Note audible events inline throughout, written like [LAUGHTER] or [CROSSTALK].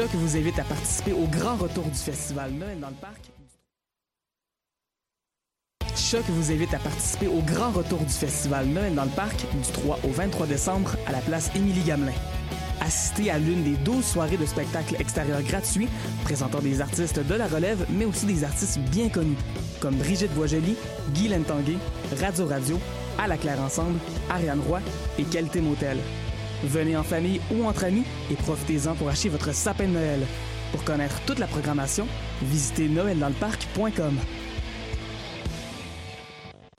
Choc vous invite à participer au grand retour du festival Noël dans le parc. Choc vous invite à participer au grand retour du festival Noël dans le parc du 3 au 23 décembre à la place Émilie Gamelin. Assistez à l'une des 12 soirées de spectacles extérieurs gratuits présentant des artistes de la relève, mais aussi des artistes bien connus, comme Brigitte Boisjoli, Guy Lentanguay, Radio Radio, À la Claire Ensemble, Ariane Roy et Qualité Motel. Venez en famille ou entre amis et profitez-en pour acheter votre sapin de Noël. Pour connaître toute la programmation, visitez noeldansleparc.com.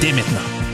Dès maintenant.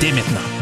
Demetna.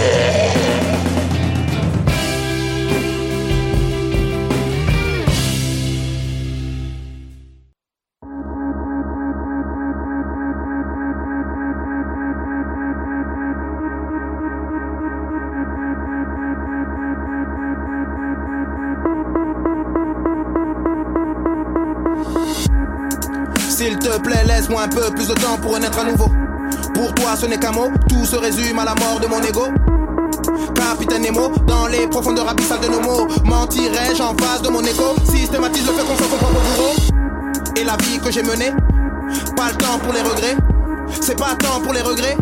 S'il te plaît, laisse-moi un peu plus de temps pour renaître à nouveau. Pour toi, ce n'est qu'un mot, tout se résume à la mort de mon ego. Capitaine Nemo, dans les profondeurs abyssales de nos mots, mentirais-je en face de mon écho? Systématise le fait qu'on soit son propre bourreau. Et la vie que j'ai menée, pas le temps pour les regrets. C'est pas temps pour les regrets.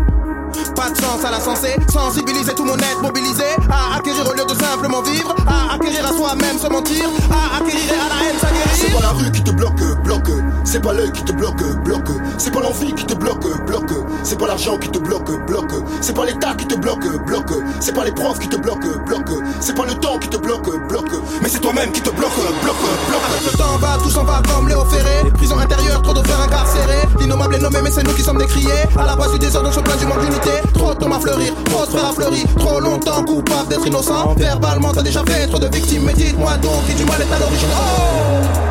Pas de sens à la sensée, sensibiliser tout mon être mobilisé à acquérir au lieu de simplement vivre, à acquérir à soi-même se mentir, à acquérir et à la haine s'aguerrir. C'est pas la rue qui te bloque, bloque. C'est pas l'œil qui te bloque, bloque. C'est pas l'envie qui te bloque, bloque. C'est pas l'argent qui te bloque, bloque. C'est pas l'état qui te bloque, bloque. C'est pas les profs qui te bloquent, bloque. C'est pas le temps qui te bloque, bloque. Mais c'est toi-même qui te bloque, bloque, bloque. Avec le temps va, tout s'en va comme Léo Ferré. Les prisons intérieures, trop de frères incarcérés. L'innommable est nommé, mais c'est nous qui sommes décriés. À la base du désordre, sur plein du manque d'unité. Trop de à fleurir, trop frères à fleurir. Trop longtemps coupable d'être innocent. Verbalement, t'as déjà fait trop de victimes. Mais dites-moi donc qui du mal est à l'origine. Oh!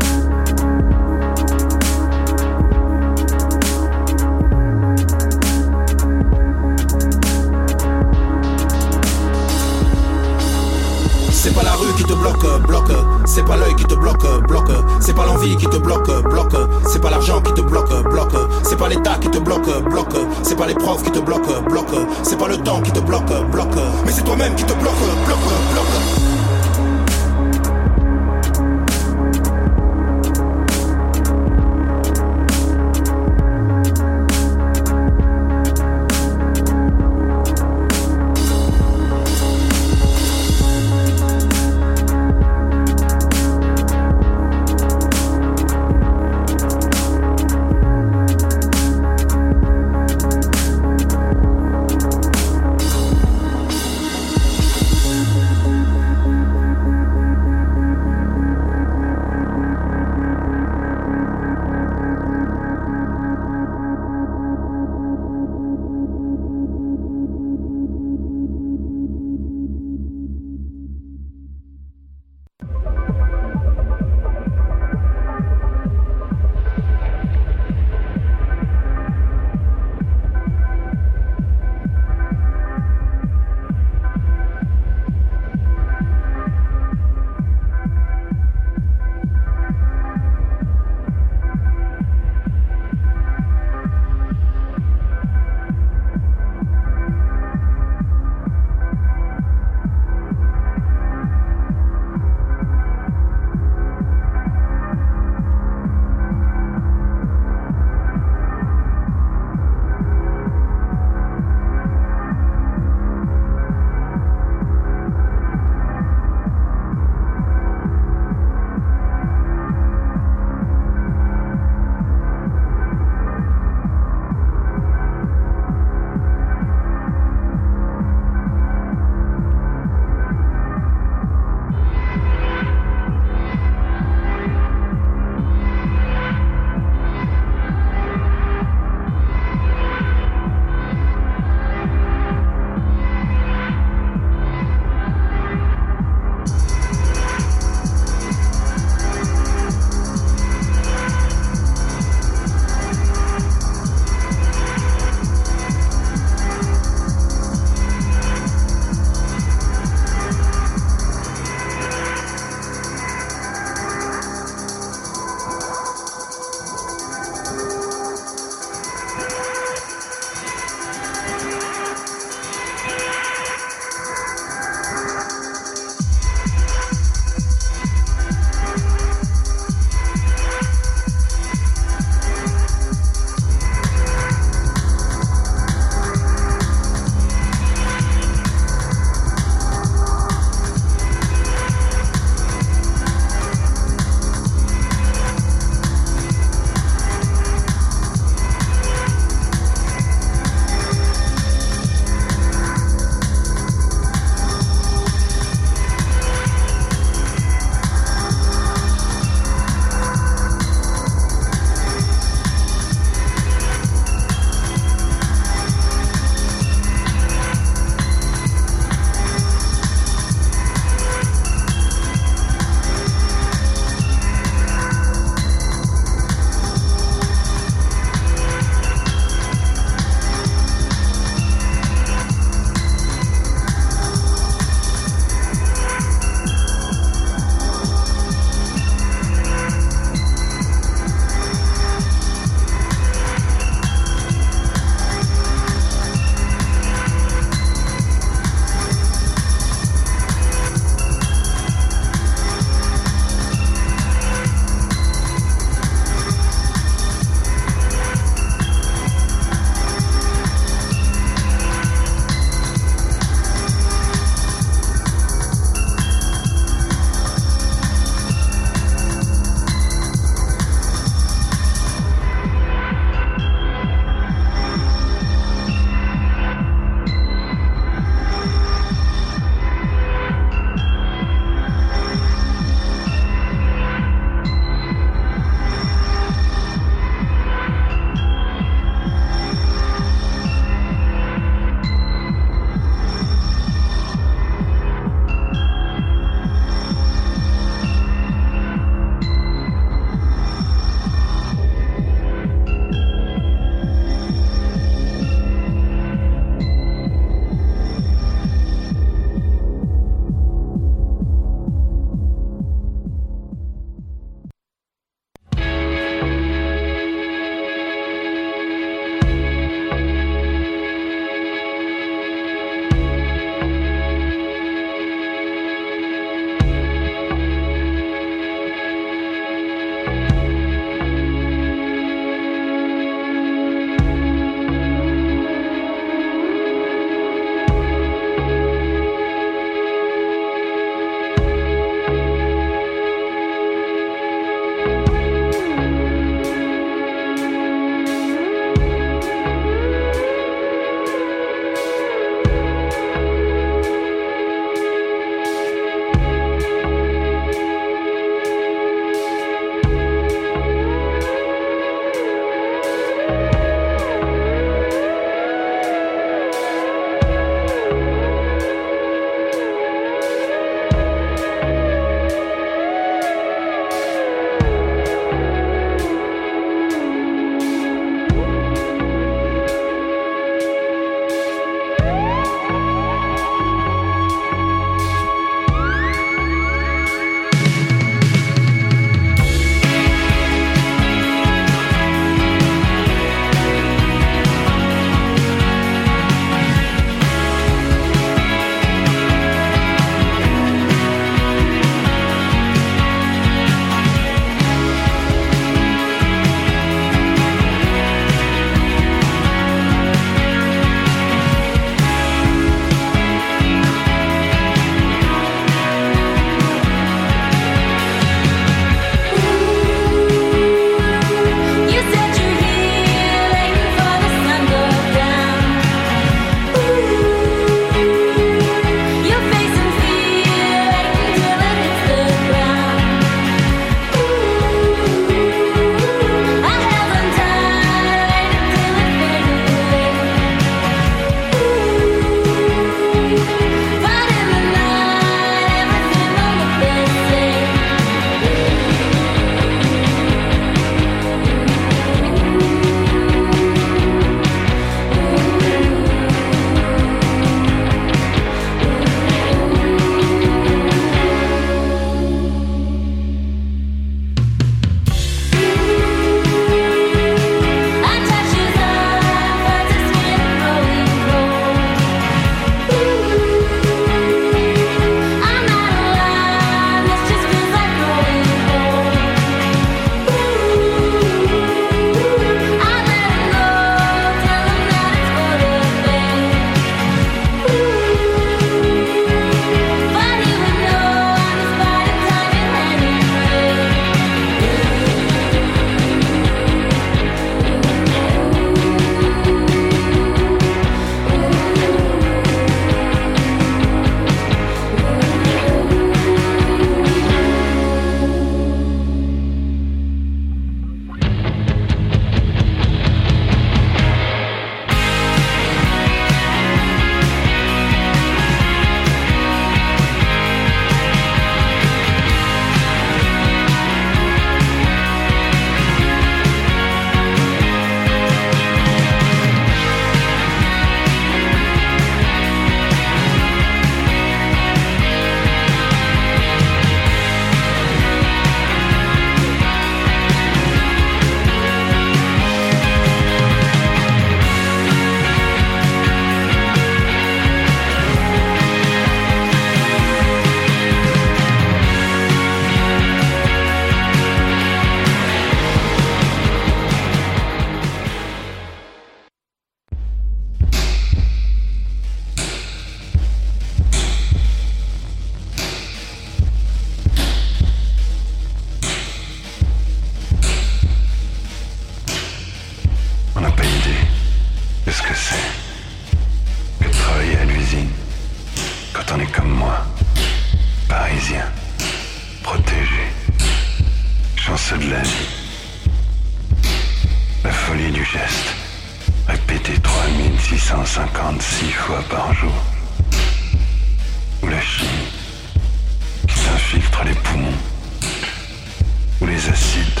Les acides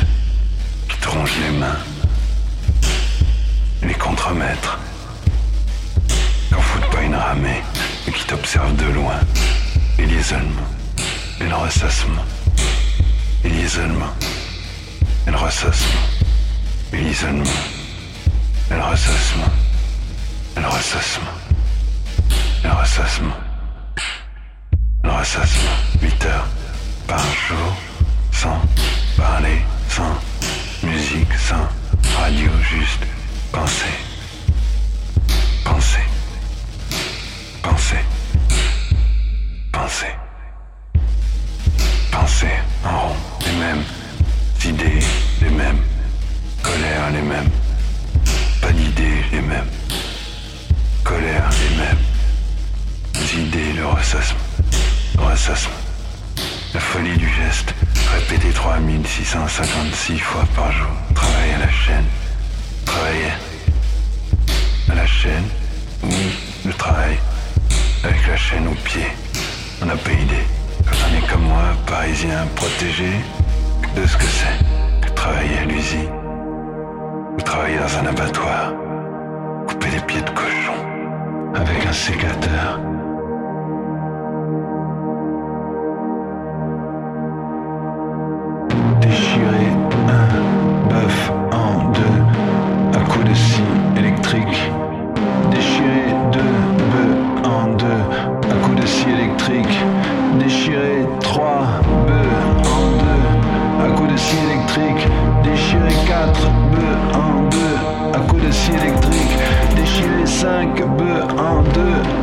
qui te rongent les mains. Les contremaîtres. Qu'en foutent pas une ramée et qui t'observent de loin. Et l'isolement, et le ressassement, et l'isolement, et le ressassement, et l'isolement, et le ressassement, et le ressassement, et le ressassement, le ressassement, 8 heures par jour, sans parler, sans musique, sans radio, juste penser, penser, penser, penser, penser en rond, les mêmes idées, les mêmes colères, les mêmes, pas d'idées, les mêmes colères, les mêmes idées, le ressassement, le ressassement, la folie du geste, répété 3656 fois par jour, travailler à la chaîne, travailler à la chaîne, oui, le travail, avec la chaîne au pied, on n'a pas idée. Quand on est comme moi, parisien, protégé, de ce que c'est travailler à l'usine, ou travailler dans un abattoir, couper des pieds de cochon avec un sécateur. Électrique. Déchirer deux bœufs en deux à coups de scie électrique. Déchirer trois bœufs en deux à coups de scie électrique. Déchirer quatre bœufs en deux à coups de scie électrique. Déchirer cinq bœufs en deux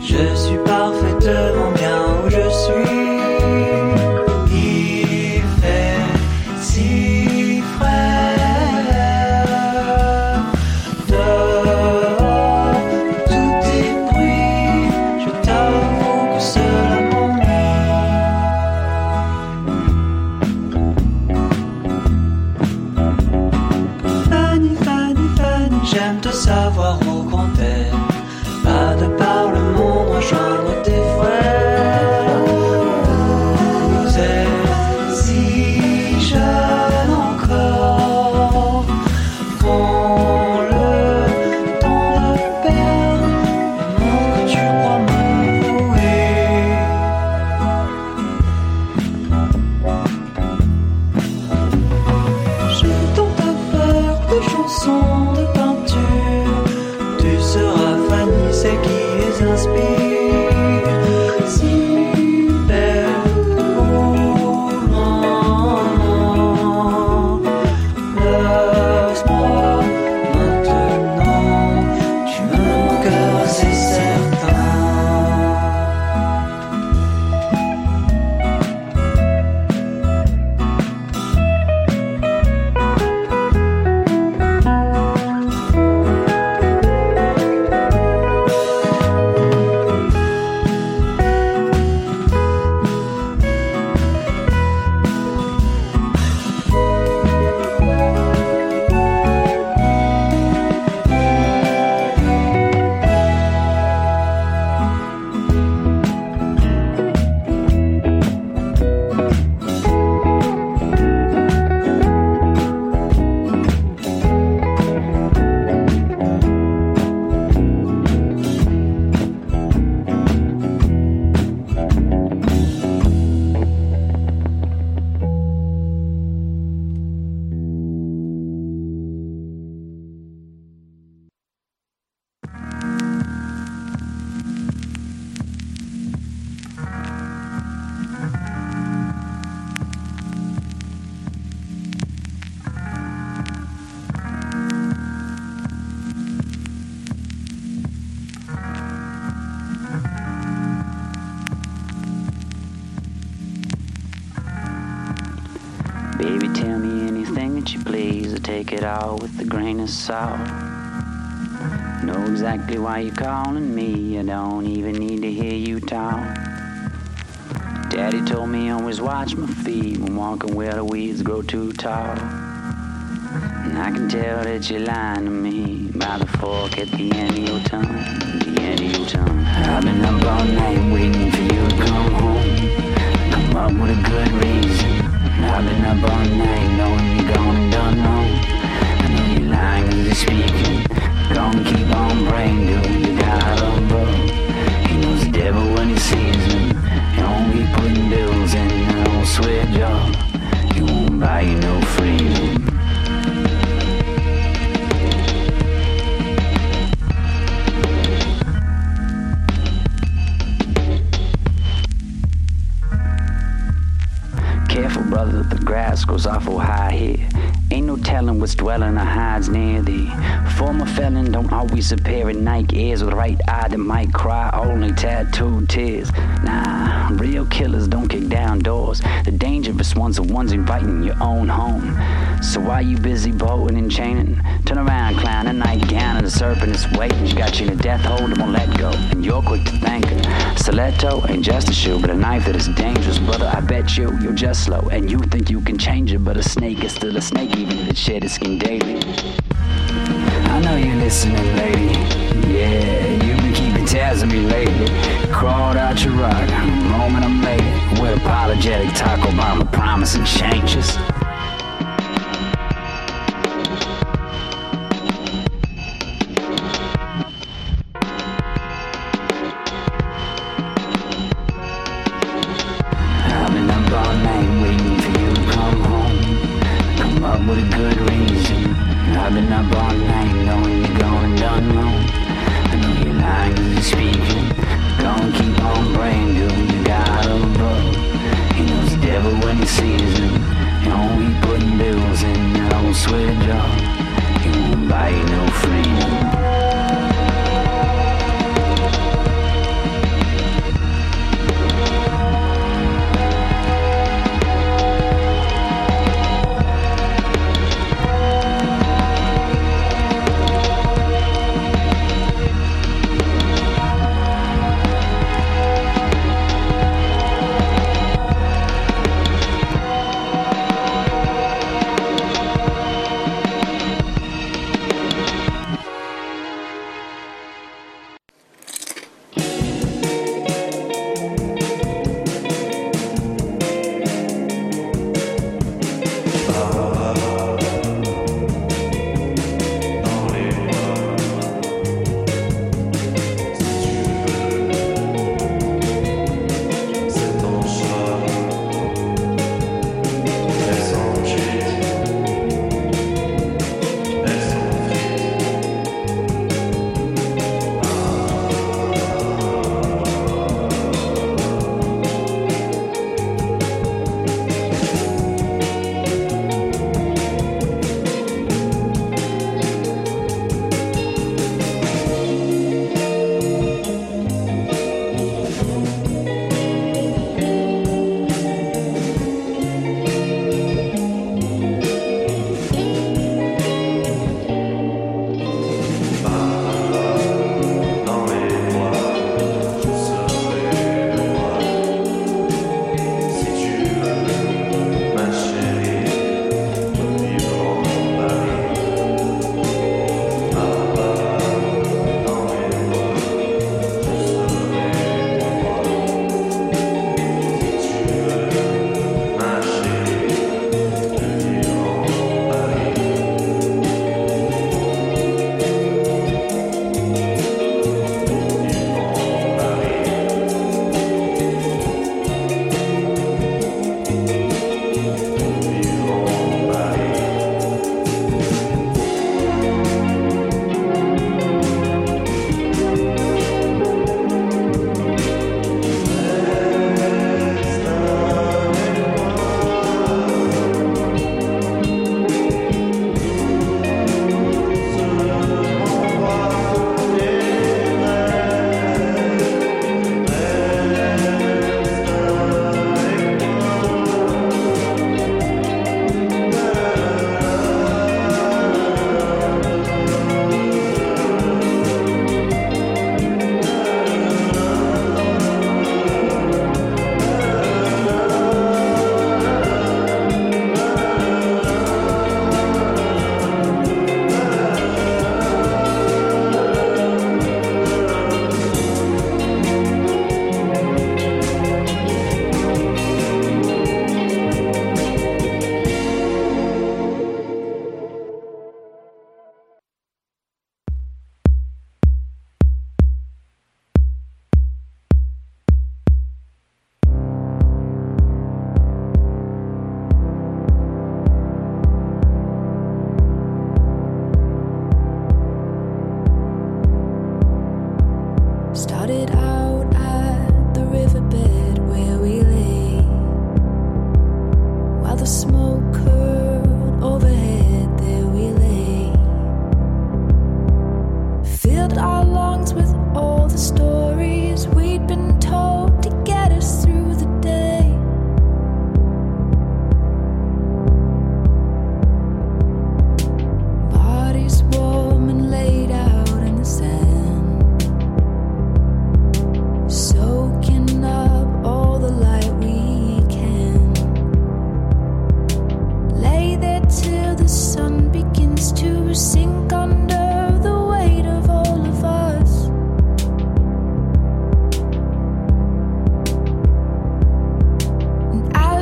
Je suis parfaitement of salt. Know exactly why you're calling me. I don't even need to hear you talk. Daddy told me always watch my feet when walking where the weeds grow too tall. And I can tell that you're lying to me by the fork at the end of your tongue, the end of your tongue. I've been up all night waiting for you to come home, come up with a good reason. I've been up all night knowing you're gone and done wrong. You're speaking. Gonna keep on praying till you got above. He knows the devil when he sees him. He won't be putting bills in old sweat job. He won't buy you no freedom. Careful, brother, the grass grows awful dwelling or hides near thee. Former felon don't always appear in Nike ears with right eye that might cry only tattooed tears. Nah, real killers don't kick down doors. The dangerous ones are ones inviting your own home. So why you busy boating and chaining? Turn around, clown, a nightgown and the serpent is waiting. She got you in a death hold and won't let go. And you're quick to thank her. Stiletto ain't just a shoe, but a knife that is dangerous, brother. I bet you you're just slow. And you think you can change it, but a snake is still a snake, even if it shed its skin daily. I know you're listening, lady. Yeah, you've been keeping tabs on me lately. Crawled out your rock, moment I made it. With apologetic Taco Obama promising changes.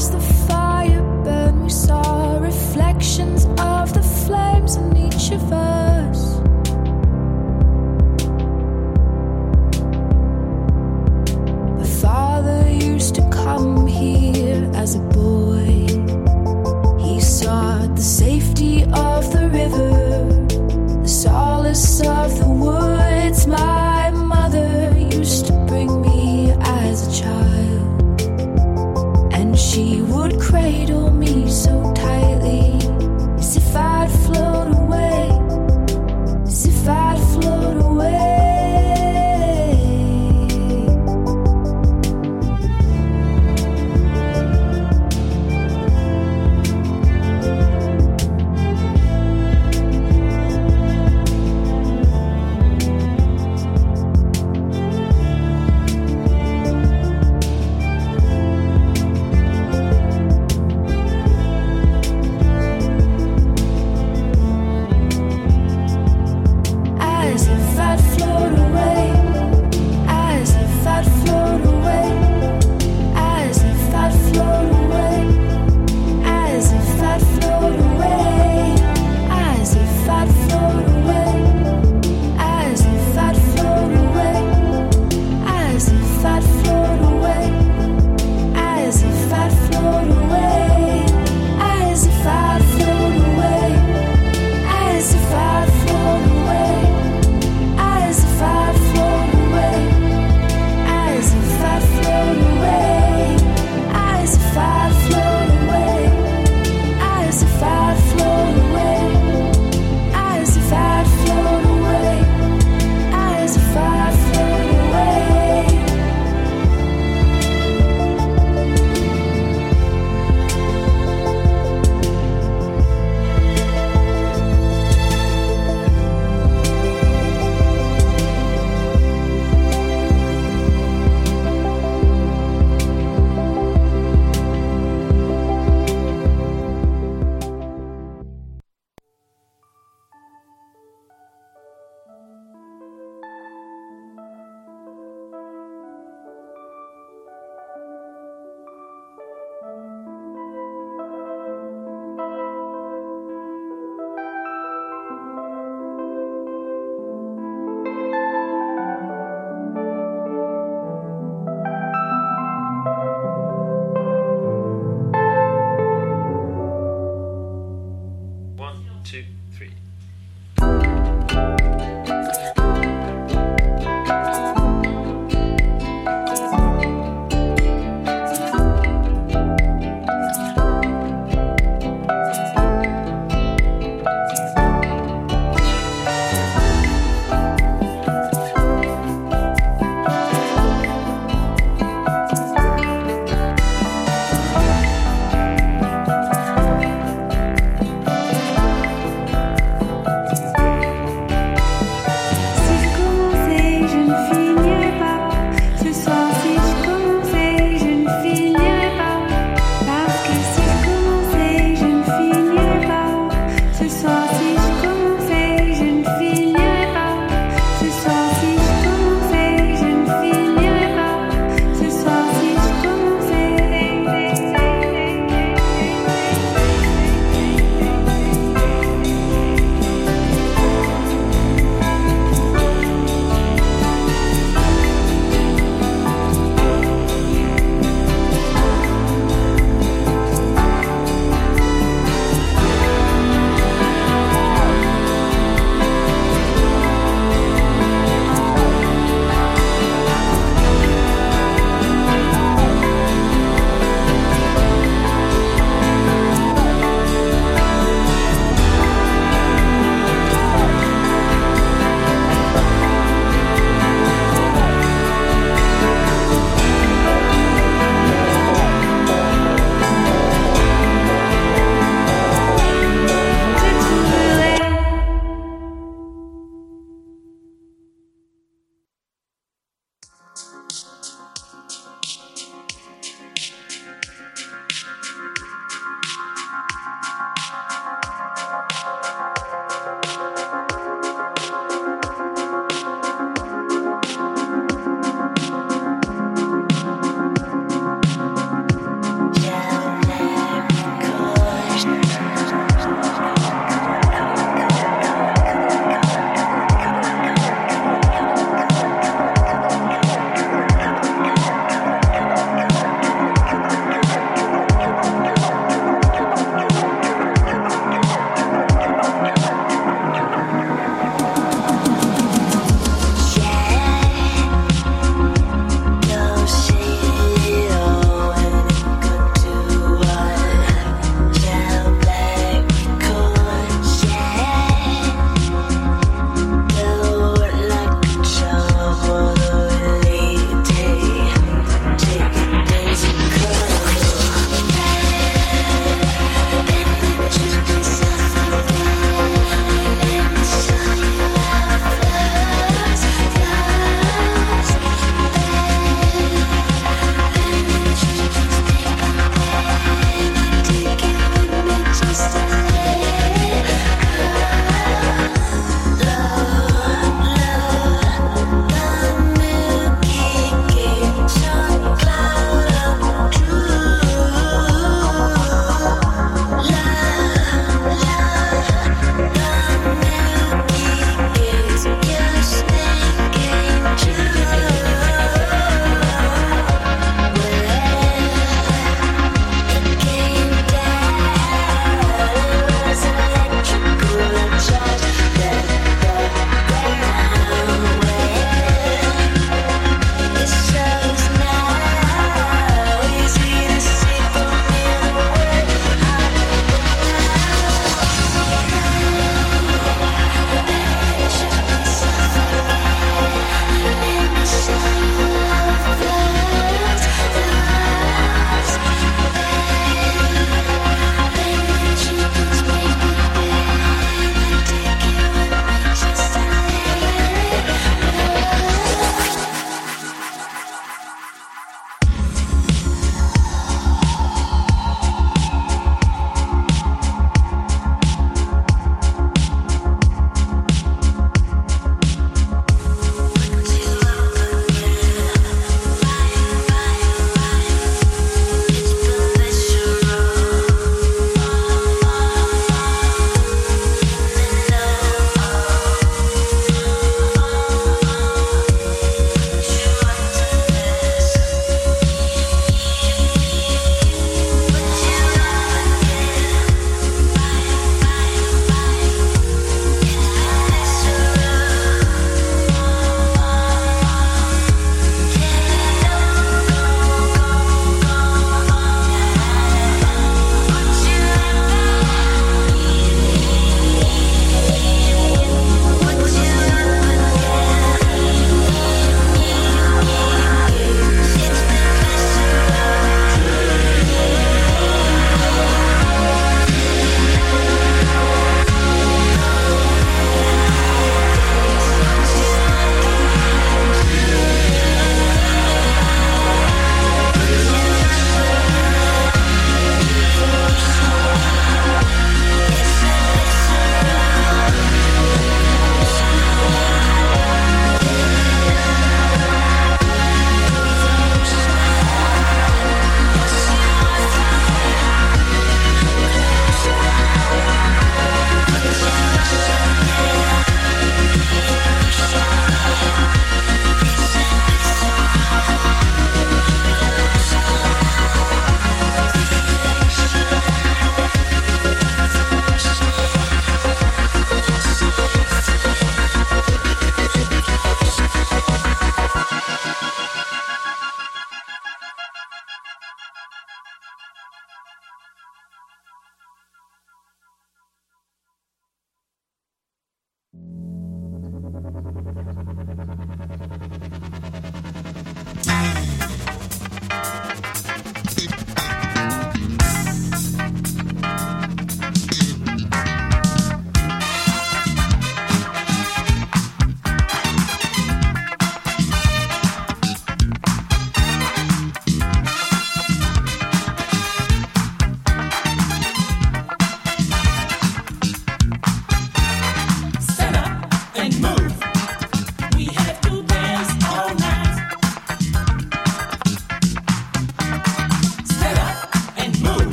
past the fire burn, we saw reflections of the flames in each of us.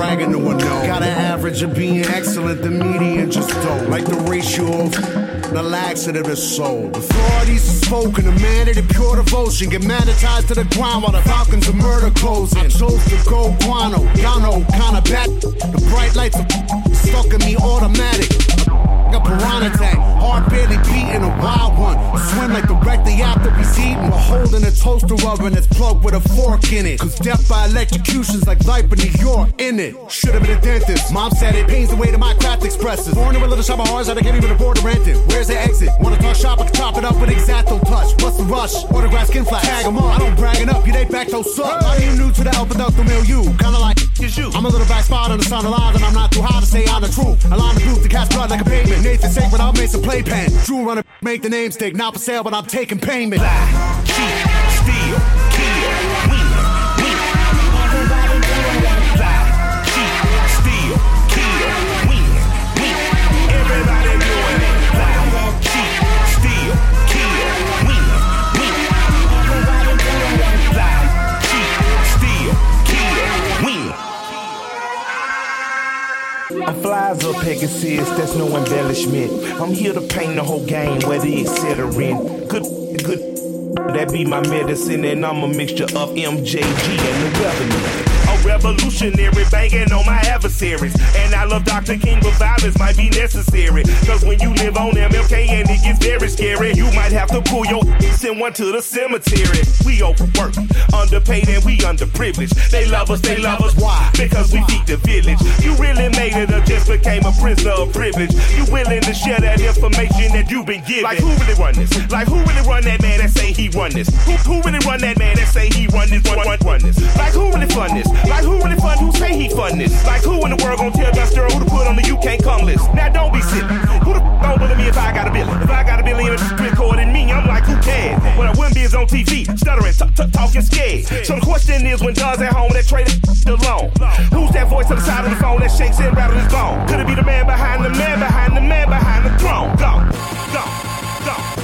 To a nose. Got an average of being excellent, the median just don't. Like the ratio of the laxative is soul. Authorities are spoken, the man of the pure devotion. Get magnetized to the ground while the falcons of murder closing. I chose to go guano, Gano, kinda back. The bright lights are stuck in me automatic. A piranha tank, heart barely beating a wild one. Swim like directly after he's eating. We're holding a toaster oven that's plugged with a fork in it. Cause death by electrocution's like life in New York, in it. Should've been a dentist. Mom said it pains the way that my craft expresses. Born in a little shop of horrors I can't even afford to rent it. Where's the exit? Wanna talk shop, I can chop it up with exacto touch. What's the rush? Autograph skin flat. Tag 'em up. I don't bragging up, you they back those suck. Are you new to the alpha delta milieu? Kinda like [LAUGHS] is you. I'm a little back spot on the sound alive, and I'm not too high to say I'm the truth. Align the booth to cast blood like a pavement. Nathan sacred, I'll make some playpen. Drew run make the name stick. Not for sale, but I'm taking payment. I'm up Pegasus, that's no embellishment. I'm here to paint the whole game, whether it's in. Good, good, that be my medicine, and I'm a mixture of MJG and the revenue. Revolutionary banging on my adversaries. And I love Dr. King, but violence might be necessary. Cause when you live on MLK and it gets very scary, you might have to pull your [LAUGHS] send one to the cemetery. We overwork, underpaid, and we underprivileged. They love us, they love us. Why? Because we feed the village. You really made it or just became a prisoner of privilege. You willing to share that information that you've been given. Like who really run this? Like who really run that man that say he run this? Who, who really run that man that say he run this? Run, run, run this? Like who really fund this? Like who really fund who say he fund this? Like who in the world gonna tell Dusty who to put on the you can't come list? Now don't be silly. Who the f don't believe me if I got a billion? If I got a billion and it's recording me, I'm like who cares? When I win biz on TV, stuttering, talking scared. So the question is when Don's at home, that trade alone. Who's that voice on the side of the phone that shakes and rattles his bone? Could it be the man behind the man behind the man behind the throne? Go, go, go.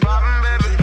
Bobby, baby.